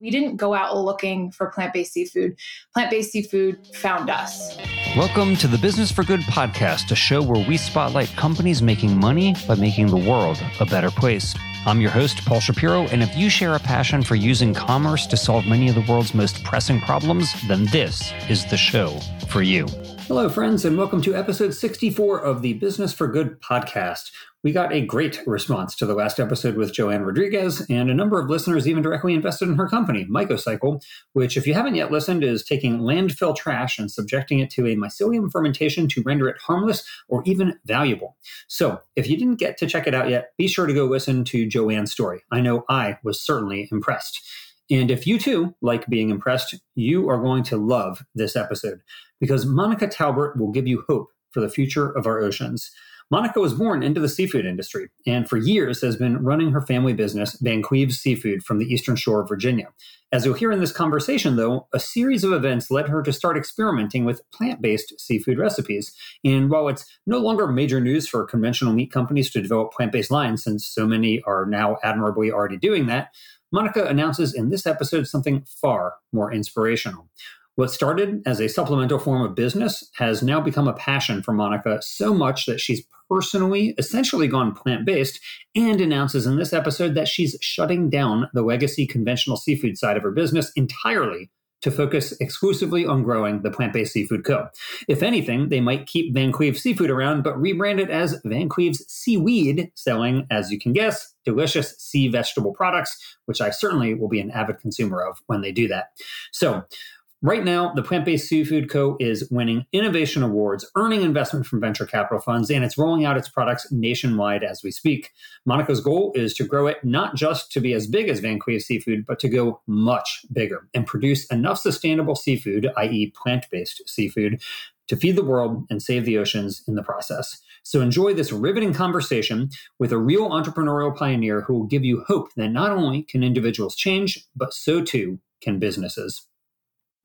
We didn't go out looking for plant based seafood. Plant based seafood found us. Welcome to the Business for Good podcast, a show where we spotlight companies making money by making the world a better place. I'm your host, Paul Shapiro, and if you share a passion for using commerce to solve many of the world's most pressing problems, then this is the show for you. Hello, friends, and welcome to episode 64 of the Business for Good podcast. We got a great response to the last episode with Joanne Rodriguez, and a number of listeners even directly invested in her company, Mycocycle, which, if you haven't yet listened, is taking landfill trash and subjecting it to a mycelium fermentation to render it harmless or even valuable. So, if you didn't get to check it out yet, be sure to go listen to Joanne's story. I know I was certainly impressed. And if you too like being impressed, you are going to love this episode because Monica Talbert will give you hope for the future of our oceans. Monica was born into the seafood industry and for years has been running her family business, Van Seafood, from the eastern shore of Virginia. As you'll hear in this conversation, though, a series of events led her to start experimenting with plant based seafood recipes. And while it's no longer major news for conventional meat companies to develop plant based lines, since so many are now admirably already doing that, Monica announces in this episode something far more inspirational. What started as a supplemental form of business has now become a passion for Monica so much that she's personally essentially gone plant based and announces in this episode that she's shutting down the legacy conventional seafood side of her business entirely to focus exclusively on growing the Plant Based Seafood Co. If anything, they might keep Van Cleve Seafood around, but rebrand it as Van Cleve's Seaweed, selling, as you can guess, delicious sea vegetable products, which I certainly will be an avid consumer of when they do that. So, Right now, the Plant Based Seafood Co. is winning innovation awards, earning investment from venture capital funds, and it's rolling out its products nationwide as we speak. Monica's goal is to grow it not just to be as big as Van Cleve Seafood, but to go much bigger and produce enough sustainable seafood, i.e., plant based seafood, to feed the world and save the oceans in the process. So enjoy this riveting conversation with a real entrepreneurial pioneer who will give you hope that not only can individuals change, but so too can businesses.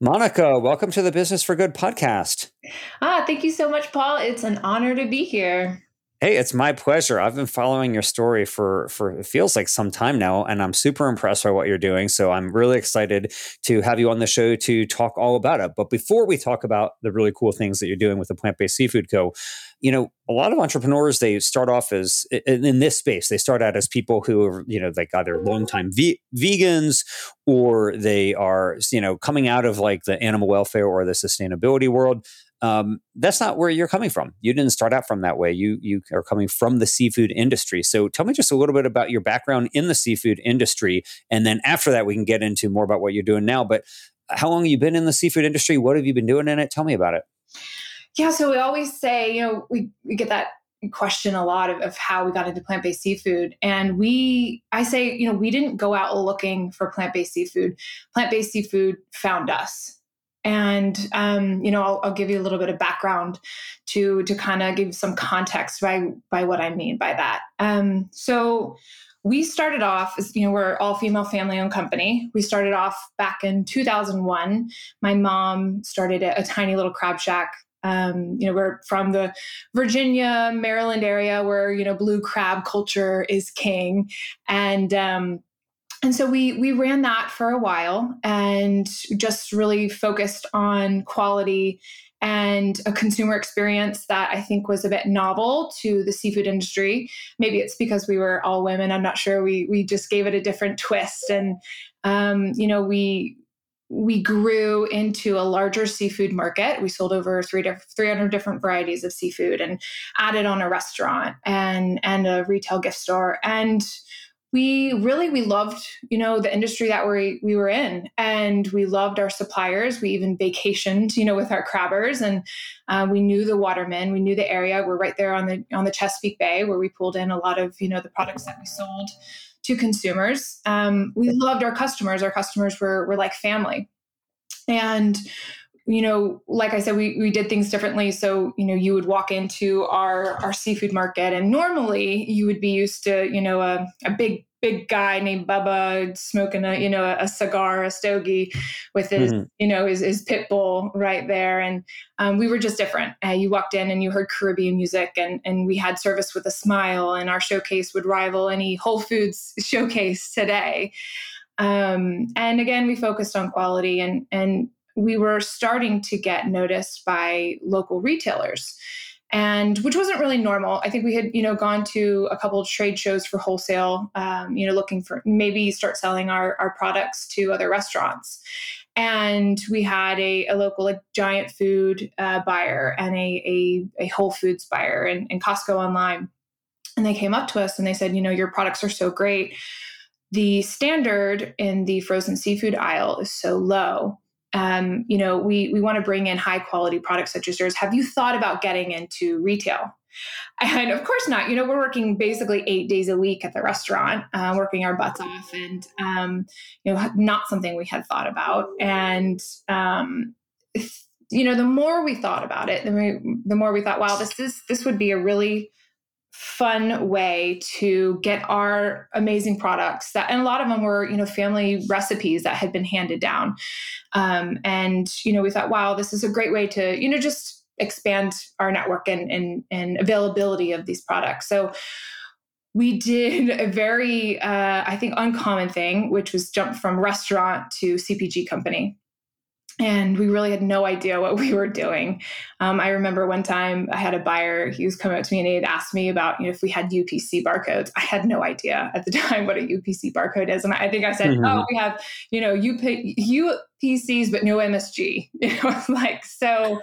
Monica, welcome to the Business for Good podcast. Ah, thank you so much, Paul. It's an honor to be here. Hey, it's my pleasure. I've been following your story for for it feels like some time now, and I'm super impressed by what you're doing. So I'm really excited to have you on the show to talk all about it. But before we talk about the really cool things that you're doing with the Plant Based Seafood Co., you know, a lot of entrepreneurs they start off as in this space. They start out as people who are, you know, like either longtime ve- vegans or they are, you know, coming out of like the animal welfare or the sustainability world. Um, that's not where you're coming from. You didn't start out from that way. You you are coming from the seafood industry. So tell me just a little bit about your background in the seafood industry, and then after that we can get into more about what you're doing now. But how long have you been in the seafood industry? What have you been doing in it? Tell me about it. Yeah, so we always say, you know, we, we get that question a lot of, of how we got into plant-based seafood and we i say you know we didn't go out looking for plant-based seafood plant-based seafood found us and um, you know I'll, I'll, give you a little bit of background to to kind of give some context by by what i mean by that. Um, so we started off as you know we're all female family owned company. We started off back in 2001 my mom started a, a tiny little crab shack. Um, you know, we're from the Virginia, Maryland area where you know blue crab culture is king, and um, and so we we ran that for a while and just really focused on quality and a consumer experience that I think was a bit novel to the seafood industry. Maybe it's because we were all women. I'm not sure. We we just gave it a different twist, and um, you know we we grew into a larger seafood market. We sold over three 300 different varieties of seafood and added on a restaurant and, and a retail gift store. And we really we loved you know the industry that we we were in and we loved our suppliers we even vacationed you know with our crabbers and uh, we knew the watermen we knew the area we're right there on the on the chesapeake bay where we pulled in a lot of you know the products that we sold to consumers. Um, we loved our customers. Our customers were, were like family. And, you know, like I said, we, we did things differently. So, you know, you would walk into our, our seafood market and normally you would be used to, you know, a, a big big guy named Bubba smoking a you know a cigar, a stogie, with his mm-hmm. you know his, his pit bull right there, and um, we were just different. Uh, you walked in and you heard Caribbean music, and and we had service with a smile, and our showcase would rival any Whole Foods showcase today. Um, and again, we focused on quality and, and we were starting to get noticed by local retailers and which wasn't really normal. I think we had, you know, gone to a couple of trade shows for wholesale, um, you know, looking for maybe start selling our, our products to other restaurants. And we had a, a local giant food uh, buyer and a, a, a, Whole Foods buyer and, and Costco online. And they came up to us and they said, you know, your products are so great. The standard in the frozen seafood aisle is so low um, you know, we we want to bring in high quality products such as yours. Have you thought about getting into retail? And of course not. You know, we're working basically eight days a week at the restaurant, uh, working our butts off, and um, you know, not something we had thought about. And um, you know, the more we thought about it, the more, the more we thought, wow, this is this would be a really fun way to get our amazing products that and a lot of them were you know family recipes that had been handed down. Um, and you know we thought wow this is a great way to you know just expand our network and and, and availability of these products. So we did a very uh, i think uncommon thing which was jump from restaurant to cpg company and we really had no idea what we were doing. Um, I remember one time I had a buyer, he was coming up to me and he had asked me about, you know, if we had UPC barcodes. I had no idea at the time what a UPC barcode is. And I think I said, mm-hmm. oh, we have, you know, UP, UPCs, but no MSG. You know, like, so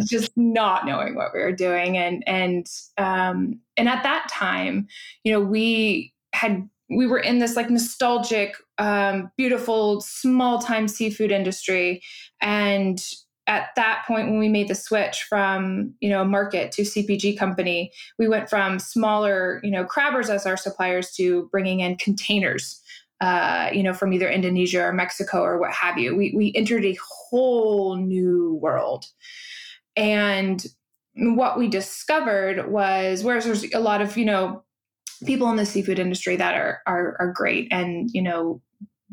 just not knowing what we were doing. And, and, um, and at that time, you know, we had we were in this like nostalgic, um, beautiful, small time seafood industry. And at that point, when we made the switch from you know market to CPG company, we went from smaller you know crabbers as our suppliers to bringing in containers. Uh, you know, from either Indonesia or Mexico or what have you. We we entered a whole new world, and what we discovered was whereas there's a lot of you know people in the seafood industry that are are, are great and you know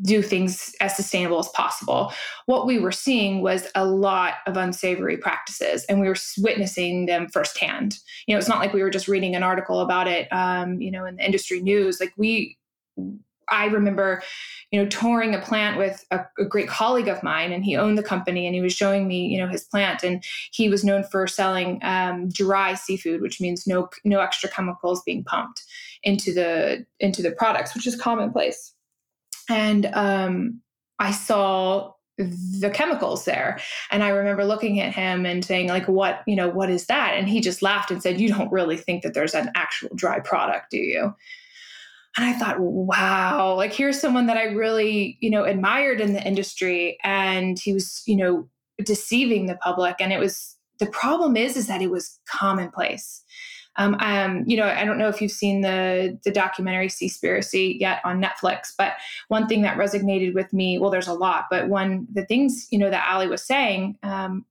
do things as sustainable as possible. What we were seeing was a lot of unsavory practices, and we were witnessing them firsthand. You know, it's not like we were just reading an article about it, um, you know, in the industry news. Like we, I remember, you know, touring a plant with a, a, great colleague of mine, and he owned the company, and he was showing me, you know, his plant, and he was known for selling um, dry seafood, which means no no extra chemicals being pumped into the into the products, which is commonplace. And um, I saw the chemicals there and i remember looking at him and saying like what you know what is that and he just laughed and said you don't really think that there's an actual dry product do you and i thought wow like here's someone that i really you know admired in the industry. And he was you know deceiving the public. And it was the problem is is that it was commonplace. Um, um, you know, I don't know if you've seen the the documentary Seaspiracy yet on Netflix, but one thing that resonated with me, well, there's a lot, but one the things you know that Ali was saying, um,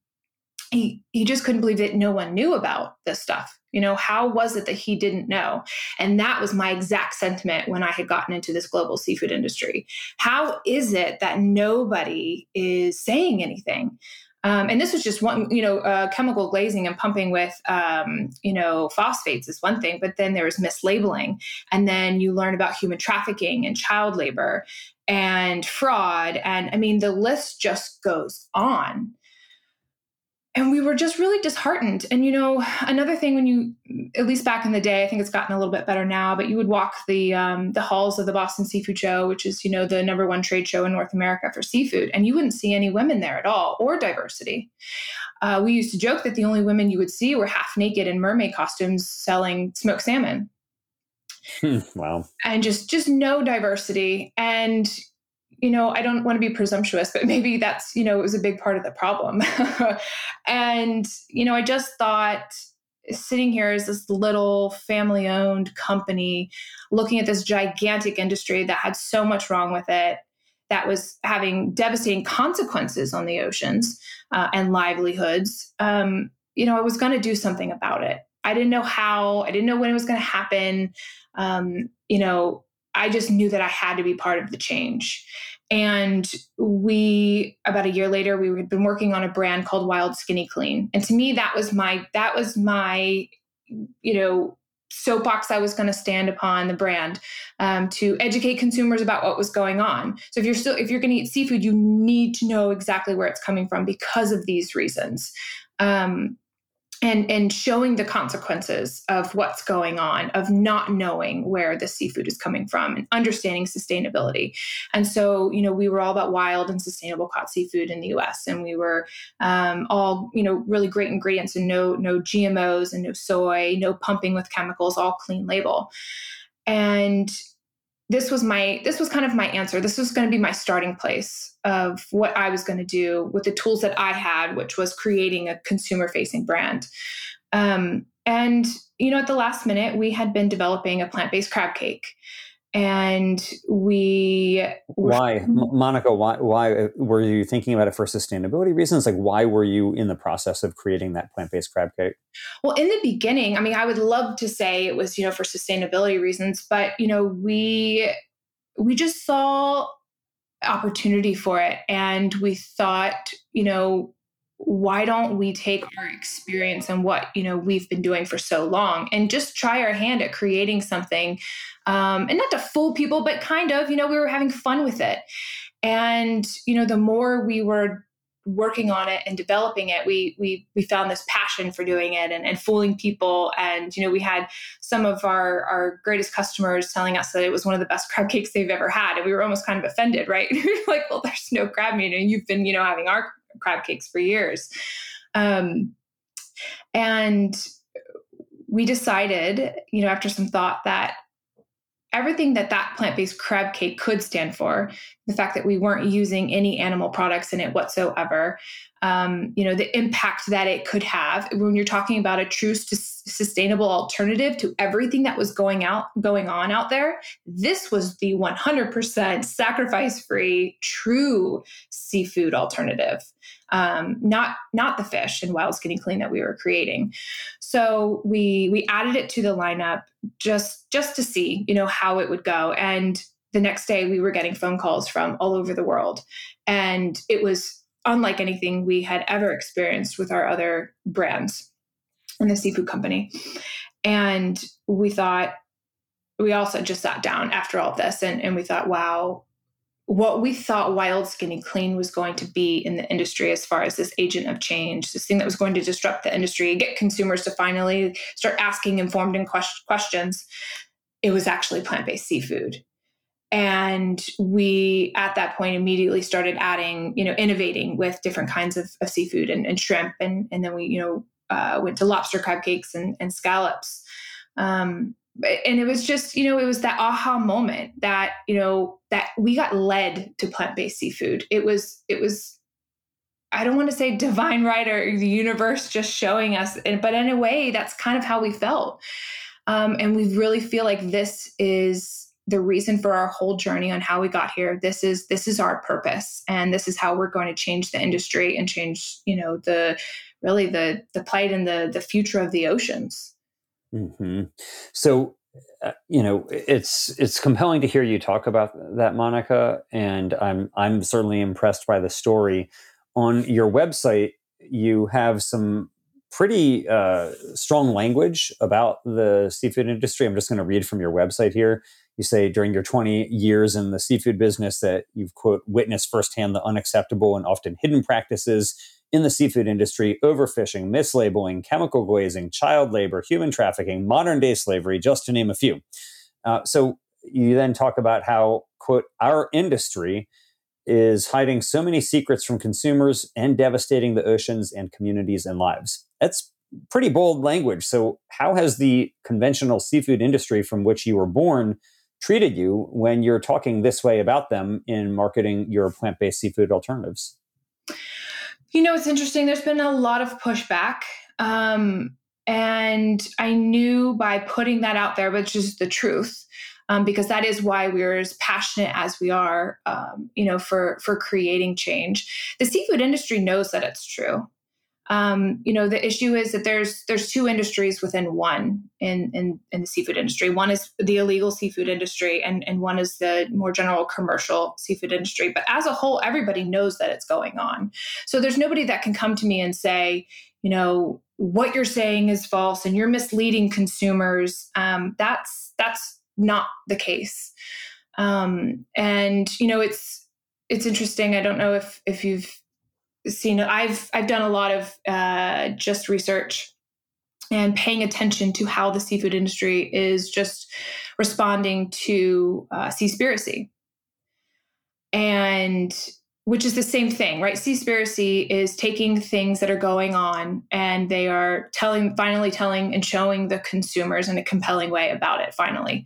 he he just couldn't believe that no one knew about this stuff. You know, how was it that he didn't know? And that was my exact sentiment when I had gotten into this global seafood industry. How is it that nobody is saying anything? Um, and this was just one, you know, uh, chemical glazing and pumping with, um, you know, phosphates is one thing, but then there was mislabeling. And then you learn about human trafficking and child labor and fraud. And I mean, the list just goes on and we were just really disheartened. And you know, another thing when you, at least back in the day, I think it's gotten a little bit better now, but you would walk the um, the halls of the Boston Seafood Show, which is you know the number one trade show in North America for seafood, and you wouldn't see any women there at all or diversity. Uh, we used to joke that the only women you would see were half naked in mermaid costumes selling smoked salmon. Hmm, wow. And just just no diversity. And you know, I don't want to be presumptuous, but maybe that's, you know, it was a big part of the problem. and, you know, I just thought sitting here as this little family owned company looking at this gigantic industry that had so much wrong with it that was having devastating consequences on the oceans uh, and livelihoods um, you know i was going to do something about it i didn't know how i didn't know when it was going to happen um, you know i just knew that i had to be part of the change and we, about a year later, we had been working on a brand called Wild Skinny Clean. And to me, that was my, that was my, you know, soapbox I was going to stand upon the brand um, to educate consumers about what was going on. So if you're still if you're going to eat seafood, you need to know exactly where it's coming from because of these reasons. Um, and and showing the consequences of what's going on of not knowing where the seafood is coming from and understanding sustainability. And so you know we were all about wild and sustainable caught seafood in the us and we were um, all you know really great ingredients and no no gmos and no soy no pumping with chemicals all clean label. And this was my this was kind of my answer. This was going to be my starting place of what i was going to do with the tools that i had which was creating a consumer facing brand. Um, and you know at the last minute we had been developing a plant-based crab cake and we why? Monica why why uh, were you thinking about it for sustainability reasons? Like why were you in the process of creating that plant-based crab cake? Well in the beginning i mean i would love to say it was you know for sustainability reasons but you know we we just saw opportunity for it and we thought you know why don't we take our experience and what you know we've been doing for so long and just try our hand at creating something um, and not to fool people but kind of you know we were having fun with it. And you know the more we were working on it and developing it we we we found this passion for doing it and, and fooling people. And you know we had some of our our greatest customers telling us that it was one of the best crab cakes they've ever had and we were almost kind of offended right? Like well there's no crab meat and you've been you know having our crab cakes for years. Um, and we decided, you know, after some thought that everything that that plant-based crab cake could stand for the fact that we weren't using any animal products in it whatsoever um, you know the impact that it could have. When you're talking about a true sustainable alternative to everything that was going out going on out there this was the 100% sacrifice free true seafood alternative. Um, not not the fish and wild skinny clean that we were creating so we we added it to the lineup just just to see you know how it would go and the next day we were getting phone calls from all over the world and it was unlike anything we had ever experienced with our other brands in the seafood company. And we thought, we also just sat down after all this and, and we thought, wow, what we thought Wild Skinny Clean was going to be in the industry as far as this agent of change, this thing that was going to disrupt the industry, get consumers to finally start asking informed and questions, it was actually plant based seafood. And we at that point immediately started adding you know innovating with different kinds of, of seafood and, and, shrimp and and then we you know uh, went to lobster crab cakes and, and scallops. Um, and it was just you know it was that aha moment that you know that we got led to plant-based seafood. It was it was i don't want to say divine right or the universe just showing us but in a way that's kind of how we felt. Um, and we really feel like this is the reason for our whole journey on how we got here. This is this is our purpose and this is how we're going to change the industry and change you know the really the the plight and the the future of the oceans mm-hmm. so uh, you know it's it's compelling to hear you talk about that monica and i'm i'm certainly impressed by the story. On your website you have some pretty uh, strong language about the seafood industry. I'm just going to read from your website here. You say during your 20 years in the seafood business that you've quote witnessed firsthand the unacceptable and often hidden practices in the seafood industry overfishing mislabeling chemical glazing child labor human trafficking modern day slavery just to name a few. Uh, so you then talk about how quote our industry is hiding so many secrets from consumers and devastating the oceans and communities and lives. That's pretty bold language. So how has the conventional seafood industry from which you were born treated you when you're talking this way about them in marketing your plant based seafood alternatives? You know, it's interesting. There's been a lot of pushback. Um, and I knew by putting that out there, which is the truth, um, because that is why we're as passionate as we are, um, you know, for for creating change. The seafood industry knows that it's true um, you know the issue is that there's there's two industries within one in, in in the seafood industry. One is the illegal seafood industry and and one is the more general commercial seafood industry. But as a whole everybody knows that it's going on. So there's nobody that can come to me and say you know what you're saying is false and you're misleading consumers. Um, that's that's not the case. Um, and you know it's it's interesting. I don't know if if you've seen i've i've done a lot of uh, just research and paying attention to how the seafood industry is just responding to uh, seaspiracy and which is the same thing, right? Seaspiracy is taking things that are going on and they are telling, finally telling and showing the consumers in a compelling way about it, finally.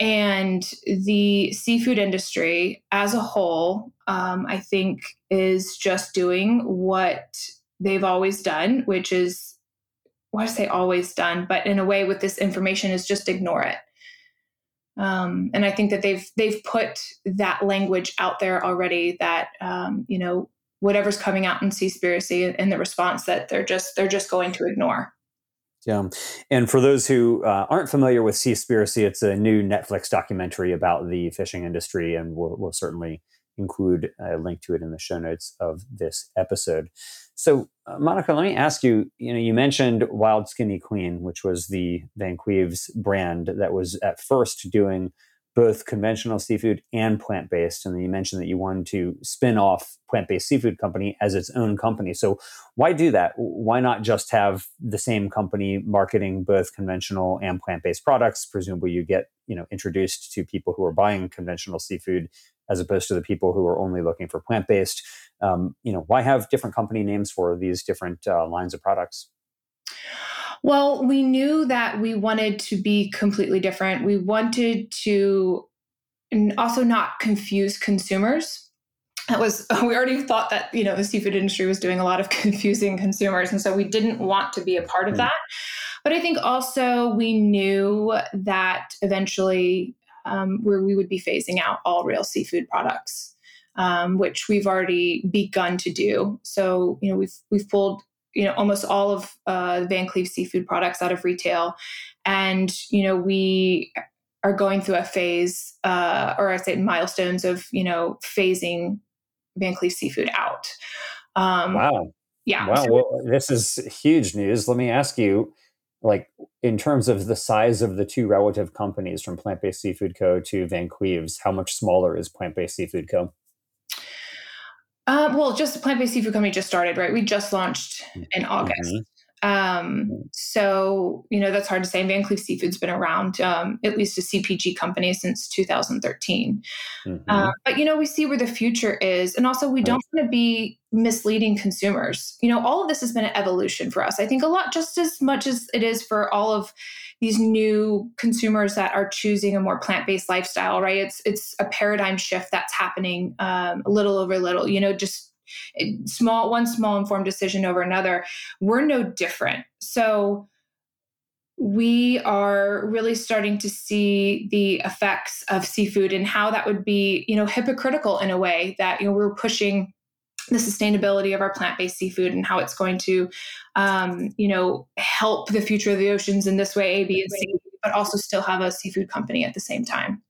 And the seafood industry as a whole, um, I think, is just doing what they've always done, which is, why I say always done, but in a way with this information is just ignore it. Um, and I think that they've they've put that language out there already that um, you know whatever's coming out in Seaspiracy and the response that they're just they're just going to ignore. Yeah, and for those who uh, aren't familiar with Seaspiracy, it's a new Netflix documentary about the fishing industry, and we'll, we'll certainly include a link to it in the show notes of this episode. So, uh, Monica, let me ask you. You know, you mentioned Wild Skinny Clean, which was the Van Cleve's brand that was at first doing both conventional seafood and plant based. And you mentioned that you wanted to spin off plant based seafood company as its own company. So, why do that? Why not just have the same company marketing both conventional and plant based products? Presumably, you get you know introduced to people who are buying conventional seafood as opposed to the people who are only looking for plant based. Um, you know, why have different company names for these different uh, lines of products? Well, we knew that we wanted to be completely different. We wanted to also not confuse consumers. That was we already thought that you know the seafood industry was doing a lot of confusing consumers, and so we didn't want to be a part of mm. that. But I think also we knew that eventually um, where we would be phasing out all real seafood products, um, which we've already begun to do. So you know we've we've pulled you know almost all of uh, Van Cleve seafood products out of retail, and you know we are going through a phase, uh, or I say milestones of you know phasing Van Cleve seafood out. Um, wow. Yeah. Wow. Well, this is huge news. Let me ask you like in terms of the size of the two relative companies from Plant Based Seafood Co. to Van Cleve's, how much smaller is Plant Based Seafood Co.? Uh, well, just Plant Based Seafood Company just started, right? We just launched in mm-hmm. August. Mm-hmm. Um, mm-hmm. so, you know, that's hard to say. Van Cleve Seafood's been around, um, at least a CPG company, since 2013. Mm-hmm. Uh, but, you know, we see where the future is. And also, we don't want to be misleading consumers. You know, all of this has been an evolution for us. I think a lot, just as much as it is for all of these new consumers that are choosing a more plant-based lifestyle, right? It's it's a paradigm shift that's happening um, little over little. You know, just small one small informed decision over another. We're no different. So we are really starting to see the effects of seafood and how that would be, you know, hypocritical in a way that you know we're pushing the sustainability of our plant-based seafood and how it's going to um, you know help the future of the oceans in this way a b and c but also still have a seafood company at the same time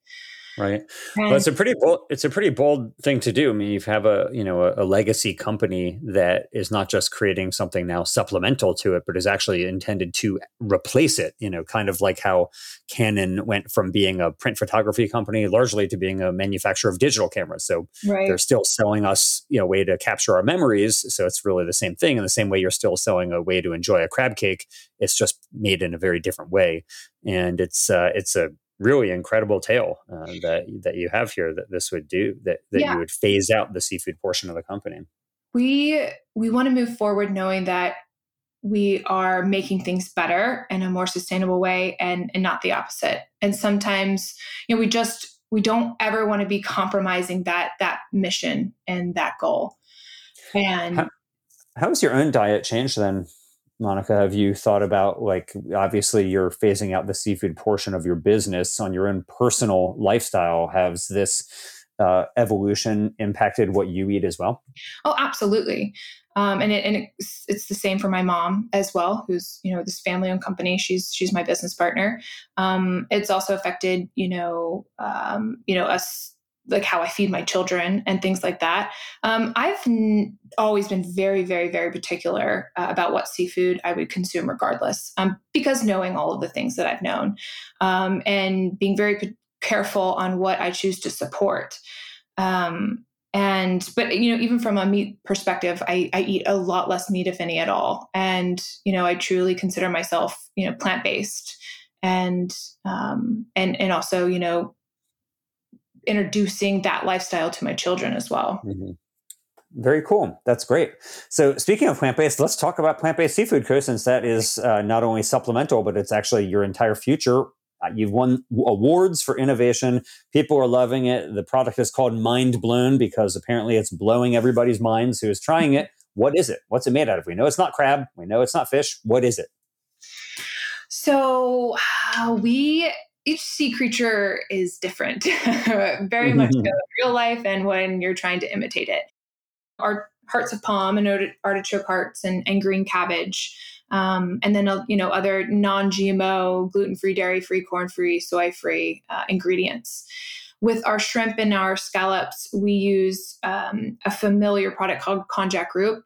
right? And, well it's a pretty bold it's a pretty bold thing to do. I mean you have a you know a, a, legacy company that is not just creating something now supplemental to it but is actually intended to replace it you know kind of like how canon went from being a print photography company largely to being a manufacturer of digital cameras. So right. they're still selling us you know a way to capture our memories. So it's really the same thing. In the same way you're still selling a way to enjoy a crab cake it's just made in a very different way. And it's uh, it's a really incredible tale uh, that that you have here that this would do that that yeah. you would phase out the seafood portion of the company. We we want to move forward knowing that we are making things better in a more sustainable way and and not the opposite. And sometimes you know we just we don't ever want to be compromising that that mission and that goal. And how, how has your own diet changed then Monica, have you thought about like obviously you're phasing out the seafood portion of your business on your own personal lifestyle? Has this uh, evolution impacted what you eat as well? Oh, absolutely. Um, and it, and it's, the same for my mom as well, who's you know this family-owned company. She's she's my business partner. Um, it's also affected you know um, you know us like how I feed my children and things like that. Um, I've n- always been very, very, very particular uh, about what seafood I would consume, regardless, um, because knowing all of the things that I've known um, and being very p- careful on what I choose to support. Um, and but you know, even from a meat perspective, I, I eat a lot less meat, if any at all. And you know, I truly consider myself, you know, plant based and um, and and also you know introducing that lifestyle to my children as well. Mm-hmm. Very cool. That's great. So, speaking of plant based, let's talk about plant based seafood, Co, since that is uh, not only supplemental, but it's actually your entire future. Uh, you've won awards for innovation. People are loving it. The product is called Mind Blown because apparently it's blowing everybody's minds who is trying it. What is it? What's it made out of? We know it's not crab. We know it's not fish. What is it? So, uh, we each sea creature is different, very much so in real life and when you're trying to imitate it. Our hearts of palm and artichoke hearts and, and green cabbage. Um, and then, uh, you know, other non-GMO, gluten-free, dairy-free, corn-free, soy-free uh, ingredients. With our shrimp and our scallops, we use um, a familiar product called konjac root.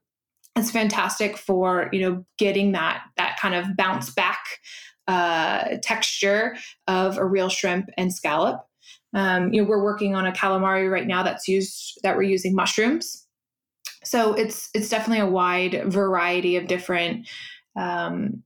It's fantastic for you know getting that that kind of bounce back uh, texture of a real shrimp and scallop. Um, you know, we're working on a calamari right now that's used that we're using mushrooms. So it's it's definitely a wide variety of different um,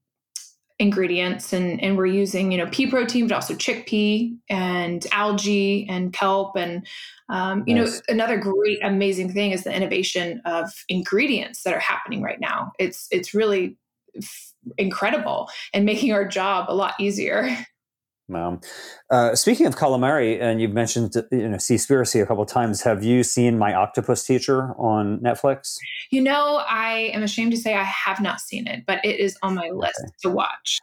ingredients, and and we're using you know pea protein, but also chickpea and algae and kelp, and um, you nice. know another great amazing thing is the innovation of ingredients that are happening right now. It's it's really incredible and making our job a lot easier. Wow. Uh, speaking of calamari, and you've mentioned you know Seaspiracy a couple times. Have you seen My Octopus Teacher on Netflix? You know, I am ashamed to say I have not seen it, but it is on my list okay. to watch.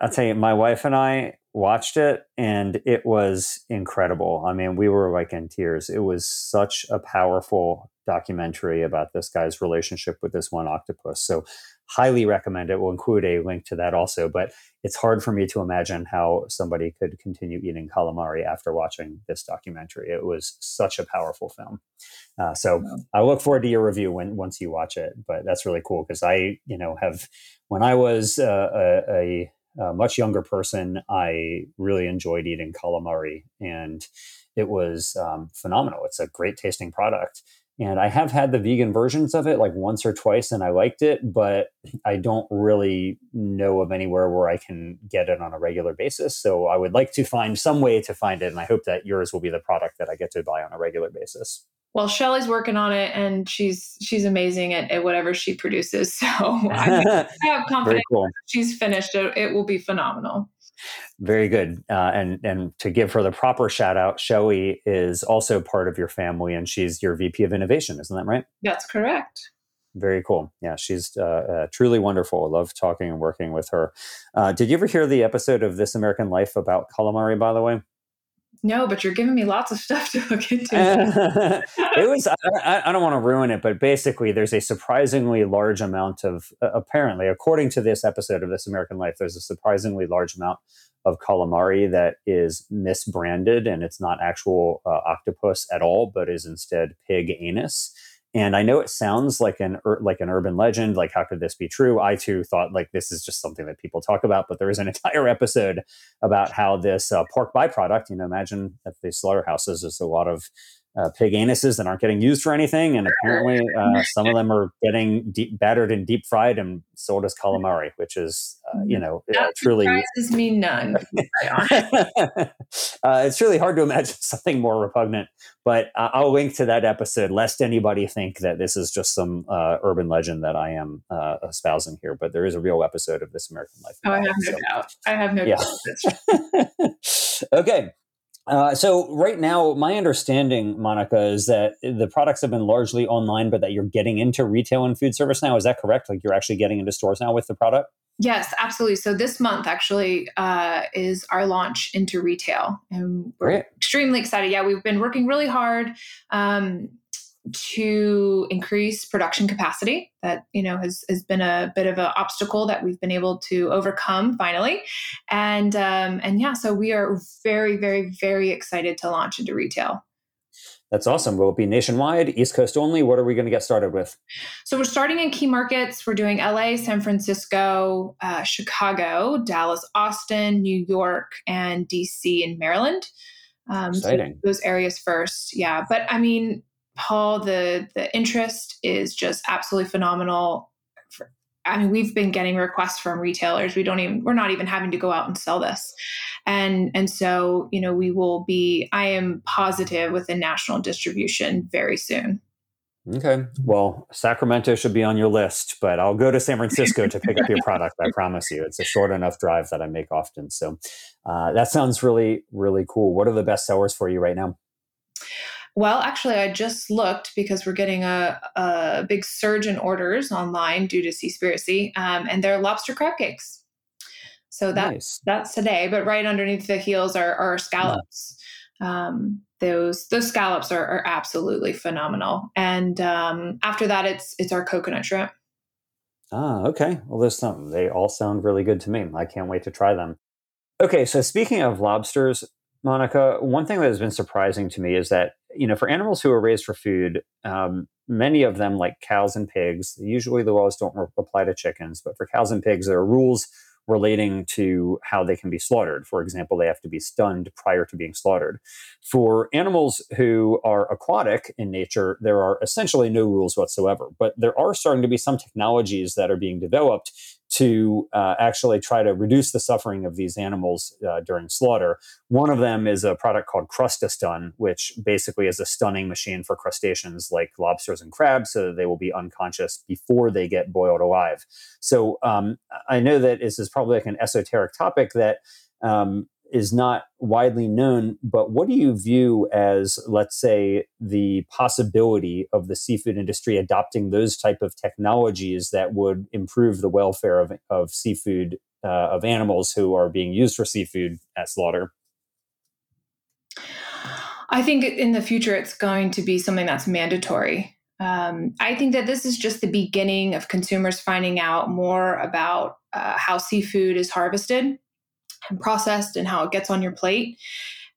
I'll tell you, my wife and I watched it, and it was incredible. I mean, we were like in tears. It was such a powerful documentary about this guy's relationship with this one octopus. So highly recommend it. We'll include a link to that also. But it's hard for me to imagine how somebody could continue eating calamari after watching this documentary. It was such a powerful film. Uh, so I look forward to your review when once you watch it. But that's really cool because I, you know, have when I was uh, a, a, a much younger person, I really enjoyed eating calamari and it was um, phenomenal. It's a great tasting product. And I have had the vegan versions of it like once or twice and I liked it, but I don't really know of anywhere where I can get it on a regular basis. So I would like to find some way to find it. And I hope that yours will be the product that I get to buy on a regular basis. Well, Shelly's working on it and she's she's amazing at, at whatever she produces. So I, have confidence cool. she's finished it. It will be phenomenal. Very good. Uh, and and to give her the proper shout out, Shelly is also part of your family, and she's your VP of Innovation, isn't that right? That's correct. Very cool. Yeah, she's uh, uh, truly wonderful. I love talking and working with her. Uh, did you ever hear the episode of This American Life about calamari? By the way. No, but you're giving me lots of stuff to look into. it was, I, I, don't want to ruin it, but basically, there's a surprisingly large amount of, uh, apparently, according to this episode of This American Life, there's a surprisingly large amount of calamari that is misbranded and it's not actual uh, octopus at all, but is instead pig anus. And I know it sounds like an like an urban legend. Like, how could this be true? I too thought like this is just something that people talk about, but there is an entire episode about how this uh, pork byproduct. You know, imagine at the slaughterhouses, there's a lot of uh, pig anuses that aren't getting used for anything, and apparently uh, some of them are getting deep, battered and deep fried and sold as calamari, which is uh, you know that truly surprises me none. Uh, it's really hard to imagine something more repugnant, but I'll link to that episode lest anybody think that this is just some uh, urban legend that I am uh, espousing here. But there is a real episode of This American Life. Oh, I have no so, doubt. I have no yeah. doubt. okay. Uh, so right now, my understanding, Monica, is that the products have been largely online, but that you're getting into retail and food service now. Is that correct? Like you're actually getting into stores now with the product? Yes, absolutely. So this month actually uh, is our launch into retail, and we're Great. extremely excited. Yeah, we've been working really hard. Um, to increase production capacity that you know has, has been a bit of an obstacle that we've been able to overcome finally and um, and yeah so we are very very very excited to launch into retail That's awesome. Will it be nationwide, East Coast only? What are we going to get started with? So we're starting in key markets. We're doing LA, San Francisco, uh, Chicago, Dallas, Austin, New York, and DC and Maryland. Um, Exciting. So those areas first, yeah. But I mean, Paul, the the interest is just absolutely phenomenal. I mean, we've been getting requests from retailers. We don't even we're not even having to go out and sell this. And and so, you know, we will be I am positive with a national distribution very soon. Okay. Well, Sacramento should be on your list, but I'll go to San Francisco to pick up your product. I promise you. It's a short enough drive that I make often. So uh, that sounds really, really cool. What are the best sellers for you right now? Well, actually, I just looked because we're getting a, a big surge in orders online due to Seaspiracy, um, and they're lobster crab cakes. So that's nice. that's today. But right underneath the heels are, are scallops. Um, those those scallops are, are absolutely phenomenal. And um, after that, it's it's our coconut shrimp. Ah, okay. Well, there's some. They all sound really good to me. I can't wait to try them. Okay, so speaking of lobsters, Monica, one thing that has been surprising to me is that you know for animals who are raised for food, um, many of them, like cows and pigs, usually the laws don't apply to chickens, but for cows and pigs, there are rules relating to how they can be slaughtered. For example, they have to be stunned prior to being slaughtered. For animals who are aquatic in nature, there are essentially no rules whatsoever. But there are starting to be some technologies that are being developed to uh, actually try to reduce the suffering of these animals uh, during slaughter. One of them is a product called Crustastun, which basically is a stunning machine for crustaceans like lobsters and crabs, so that they will be unconscious before they get boiled alive. So um, I know that this is probably like an esoteric topic that um, is not widely known, but what do you view as, let's say, the possibility of the seafood industry adopting those type of technologies that would improve the welfare of, of seafood uh, of animals who are being used for seafood at slaughter? I think in the future it's going to be something that's mandatory. Um, I think that this is just the beginning of consumers finding out more about uh, how seafood is harvested processed and how it gets on your plate.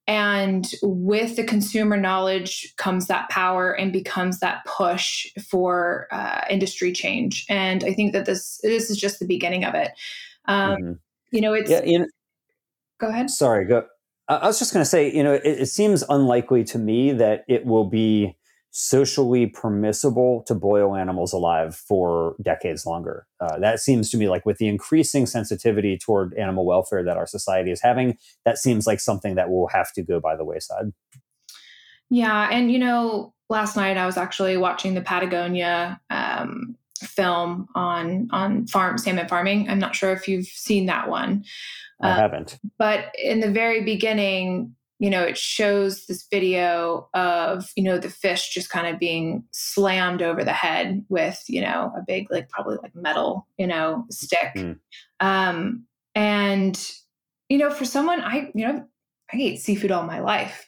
And with the consumer knowledge comes that power and becomes that push for uh, industry change. And I think that this this is just the beginning of it. Um, mm-hmm. You know, it's. Yeah, you know, go ahead. Sorry, go. I was just going to say, you know, it, it seems unlikely to me that it will be socially permissible to boil animals alive for decades longer. Uh, that seems to me like with the increasing sensitivity toward animal welfare that our society is having, that seems like something that will have to go by the wayside. Yeah. And, you know, last night I was actually watching the Patagonia um, film on on farm salmon farming. I'm not sure if you've seen that one. I uh, haven't. But in the very beginning, you know, it shows this video of, you know, the fish just kind of being slammed over the head with, you know, a big, like probably like metal, you know, stick. Mm. Um, and, you know, for someone, I, you know, I ate seafood all my life.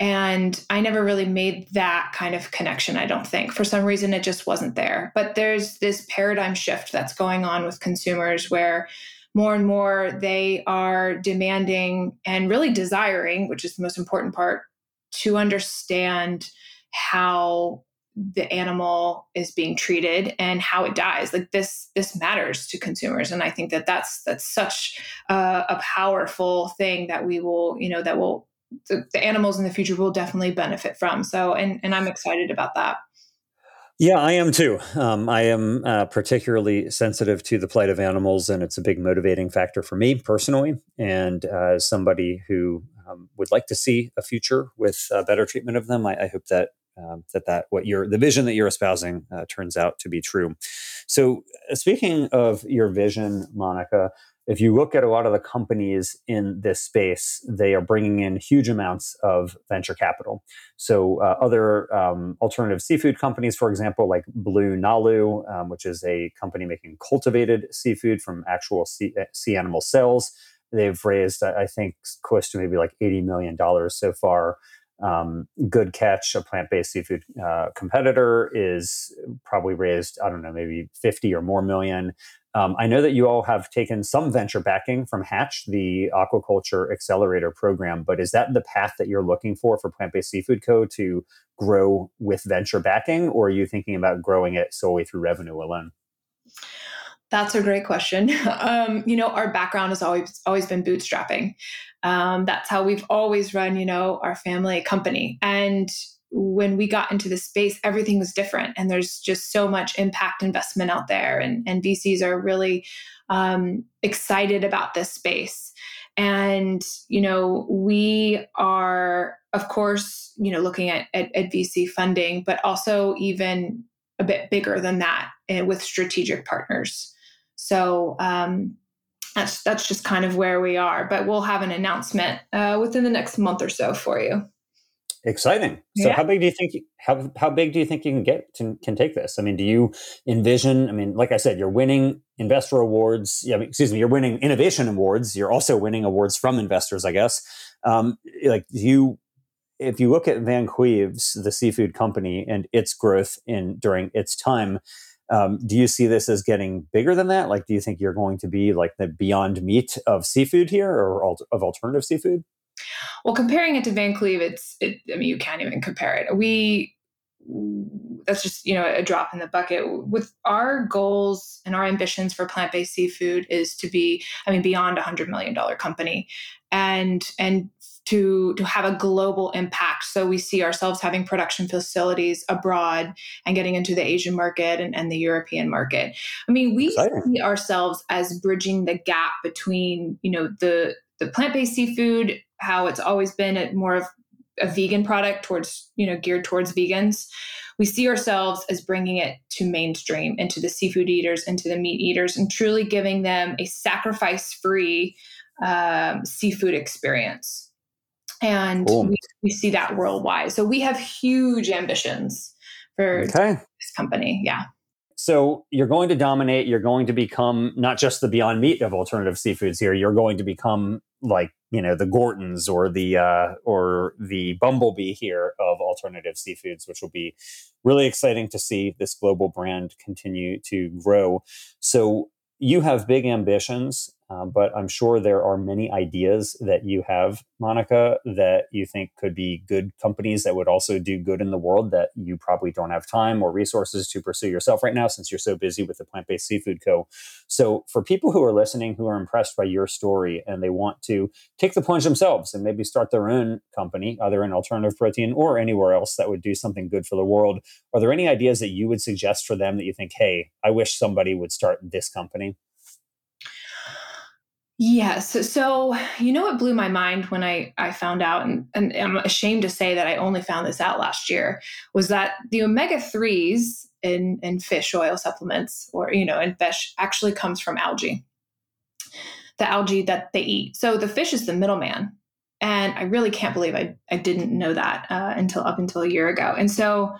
And I never really made that kind of connection, I don't think. For some reason, it just wasn't there. But there's this paradigm shift that's going on with consumers where, more and more they are demanding and really desiring, which is the most important part, to understand how the animal is being treated and how it dies. Like this this matters to consumers. And i think that that's that's such a, powerful thing that we will you know that will the, the animals in the future will definitely benefit from. So and and i'm excited about that yeah, I am too. Um, I am uh, particularly sensitive to the plight of animals, and it's a big motivating factor for me personally. And uh, as somebody who um, would like to see a future with uh, better treatment of them, I, I hope that um, that that what you're the vision that you're espousing uh, turns out to be true. So, uh, speaking of your vision, Monica, if you look at a lot of the companies in this space, they are bringing in huge amounts of venture capital. So, uh, other um, alternative seafood companies, for example, like BlueNalu, um, which is a company making cultivated seafood from actual sea, uh, sea animal cells, they've raised, I think, close to maybe like $80 million so far. Um, good catch, a plant based seafood uh, competitor, is probably raised, I don't know, maybe 50 or more million. Um, I know that you all have taken some venture backing from Hatch, the aquaculture accelerator program, but is that the path that you're looking for for Plant Based Seafood Co. to grow with venture backing, or are you thinking about growing it solely through revenue alone? That's a great question. Um, you know, our background has always always been bootstrapping. Um, that's how we've always run, you know, our family company. And when we got into the space, everything was different. And there's just so much impact investment out there. And, and VCs are really um, excited about this space. And, you know, we are, of course, you know, looking at, at, at VC funding, but also even a bit bigger than that eh, with strategic partners. So, um, that's that's just kind of where we are. But we'll have an announcement uh, within the next month or so for you. Exciting. So yeah. how big do you think how how big do you think you can get to, can take this? I mean, do you envision? I mean, like I said, you're winning investor awards. Yeah, excuse me, you're winning innovation awards. You're also winning awards from investors, I guess. Um, like you, if you look at Van Cleve's, the seafood company, and its growth in during its time, um, do you see this as getting bigger than that? Like, do you think you're going to be like the beyond meat of seafood here, or of alternative seafood? Well, comparing it to Van Cleve, it's it, I mean you can't even compare it. We that's just you know a drop in the bucket. With our goals and our ambitions for plant based seafood is to be I mean beyond a hundred million dollar company, and and to to have a global impact. So we see ourselves having production facilities abroad and getting into the Asian market and, and the European market. I mean, we Exciting. see ourselves as bridging the gap between you know the the plant-based seafood how it's always been a, more of a vegan product towards you know geared towards vegans we see ourselves as bringing it to mainstream into the seafood eaters into the meat eaters and truly giving them a sacrifice free um, seafood experience and cool. we, we see that worldwide so we have huge ambitions for okay. this company yeah so you're going to dominate. You're going to become not just the Beyond Meat of alternative seafoods here. You're going to become like you know the Gortons or the uh, or the Bumblebee here of alternative seafoods, which will be really exciting to see this global brand continue to grow. So you have big ambitions. Um, but I'm sure there are many ideas that you have, Monica, that you think could be good companies that would also do good in the world that you probably don't have time or resources to pursue yourself right now since you're so busy with the Plant Based Seafood Co. So, for people who are listening who are impressed by your story and they want to take the plunge themselves and maybe start their own company, either in alternative protein or anywhere else that would do something good for the world, are there any ideas that you would suggest for them that you think, hey, I wish somebody would start this company? Yes. So, you know what blew my mind when I, I found out, and, and I'm ashamed to say that I only found this out last year, was that the omega 3s in, in fish oil supplements or, you know, in fish actually comes from algae, the algae that they eat. So the fish is the middleman. And I really can't believe I, I didn't know that uh, until up until a year ago. And so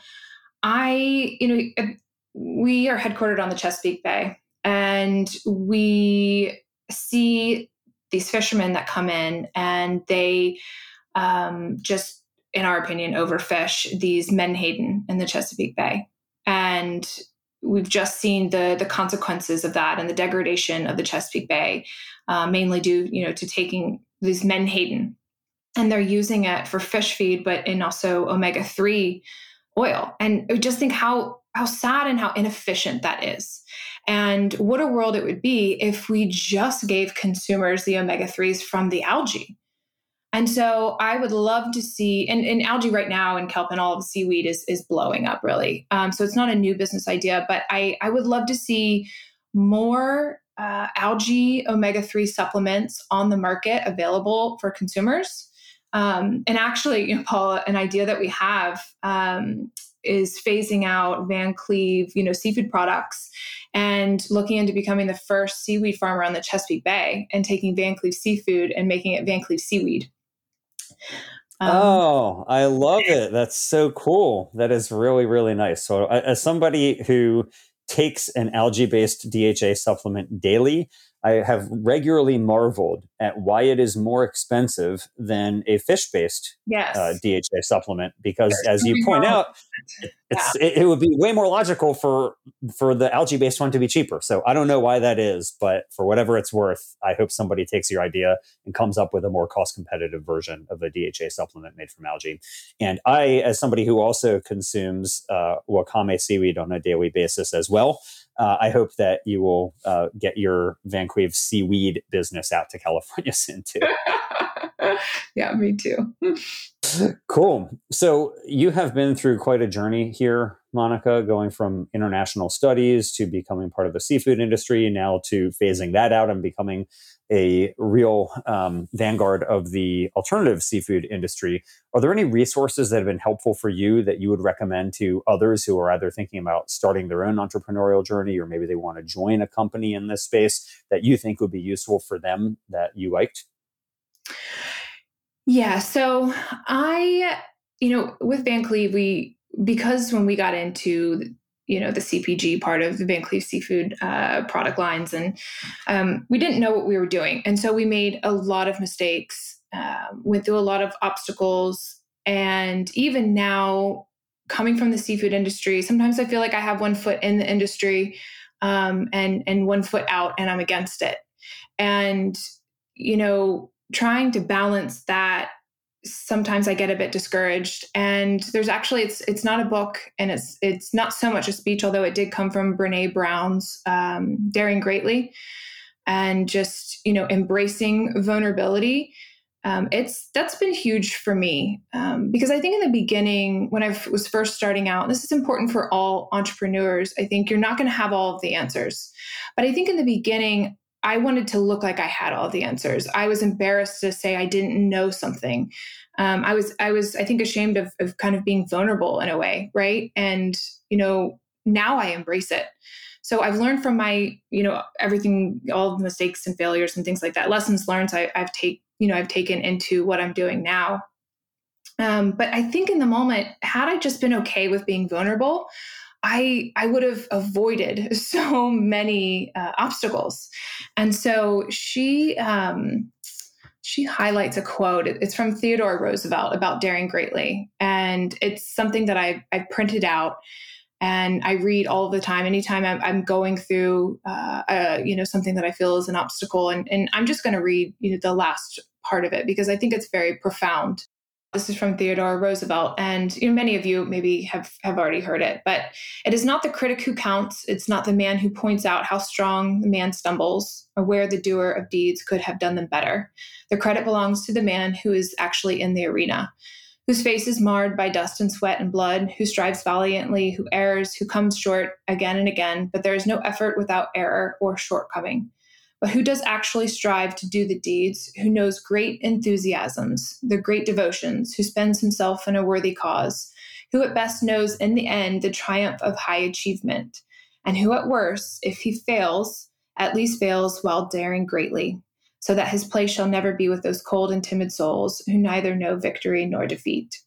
I, you know, we are headquartered on the Chesapeake Bay and we see these fishermen that come in and they um, just, in our opinion, overfish these menhaden in the Chesapeake Bay. And we've just seen the the consequences of that and the degradation of the Chesapeake Bay, uh, mainly due, you know, to taking these menhaden and they're using it for fish feed, but in also omega three oil. And I just think how how sad and how inefficient that is. And what a world it would be if we just gave consumers the omega 3s from the algae. And so I would love to see, and, and, algae right now and kelp and all of the seaweed is, is blowing up really. Um, so it's not a new business idea, but I, I would love to see more uh, algae omega 3 supplements on the market available for consumers. Um, and actually, you know, Paul, an idea that we have um, is phasing out Van Cleve, you know, seafood products and looking into becoming the first seaweed farmer on the Chesapeake Bay and taking Van Cleve seafood and making it Van Cleve seaweed. Um, oh, I love it. That's so cool. That is really, really nice. So, as somebody who takes an algae based DHA supplement daily, I have regularly marveled at why it is more expensive than a fish based yes. uh, DHA supplement. Because There's as you point out, it's, yeah. it, it, would be way more logical for for the algae based one to be cheaper. So I don't know why that is, but for whatever it's worth, I hope somebody takes your idea and comes up with a more cost competitive version of the DHA supplement made from algae. And I, as somebody who also consumes uh, wakame seaweed on a daily basis as well, uh, I hope that you will uh, get your Van Cleve seaweed business out to California soon too. yeah, me too. cool. So you have been through quite a journey here, Monica, going from international studies to becoming part of the seafood industry, now to phasing that out and becoming a real um, vanguard of the alternative seafood industry. Are there any resources that have been helpful for you that you would recommend to others who are either thinking about starting their own entrepreneurial journey or maybe they want to join a company in this space that you think would be useful for them that you liked? Yeah. So I, you know, with Van Cleve, we, because when we got into you know the CPG part of the Van Cleve seafood uh, product lines, and um, we didn't know what we were doing, and so we made a lot of mistakes, um, went through a lot of obstacles, and even now, coming from the seafood industry, sometimes I feel like I have one foot in the industry um, and and one foot out, and I'm against it, and you know, trying to balance that sometimes I get a bit discouraged. And there's actually it's it's not a book, and it's it's not so much a speech, although it did come from Brene Brown's um, "Daring Greatly," and just you know embracing vulnerability. Um, it's that's been huge for me um, because I think in the beginning when I was first starting out, this is important for all entrepreneurs. I think you're not going to have all of the answers, but I think in the beginning I wanted to look like I had all the answers. I was embarrassed to say I didn't know something. Um, I was, I was, I think, ashamed of, of kind of being vulnerable in a way, right? And you know, now I embrace it. So I've learned from my, you know, everything, all the mistakes and failures and things like that. Lessons learned. I, have take, you know, I've taken into what I'm doing now. Um, but I think in the moment, had I just been okay with being vulnerable, I I would have avoided so many uh, obstacles. And so she um, she highlights a quote. It's from Theodore Roosevelt about daring greatly, and it's something that I I printed out and I read all the time. Anytime I'm, I'm going through, uh, uh, you know, something that I feel is an obstacle, and, and I'm just going to read, you know, the last part of it because I think it's very profound. This is from Theodore Roosevelt, and you know, many of you maybe have, have already heard it, but it is not the critic who counts. It's not the man who points out how strong the man stumbles or where the doer of deeds could have done them better. The credit belongs to the man who is actually in the arena, whose face is marred by dust and sweat and blood, who strives valiantly, who errs, who comes short again and again, but there is no effort without error or shortcoming but who does actually strive to do the deeds, who knows great enthusiasms, the great devotions, who spends himself in a worthy cause, who at best knows in the end the triumph of high achievement, and who at worst, if he fails, at least fails while daring greatly, so that his place shall never be with those cold and timid souls who neither know victory nor defeat.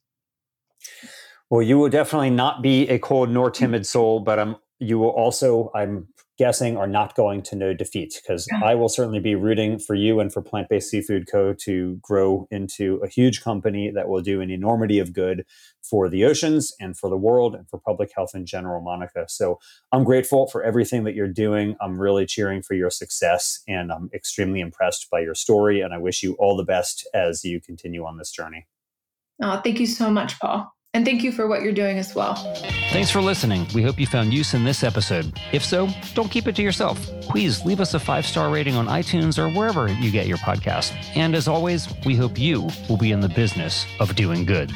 Well, you will definitely not be a cold nor timid soul, but I'm you will also, I'm guessing, are not going to know defeat because yeah. I will certainly be rooting for you and for Plant Based Seafood Co. to grow into a huge company that will do an enormity of good for the oceans and for the world and for public health in general, Monica. So I'm grateful for everything that you're doing. I'm really cheering for your success and I'm extremely impressed by your story. And I wish you all the best as you continue on this journey. Oh, thank you so much, Paul. And thank you for what you're doing as well. Thanks for listening. We hope you found use in this episode. If so, don't keep it to yourself. Please leave us a five star rating on iTunes or wherever you get your podcast. And as always, we hope you will be in the business of doing good.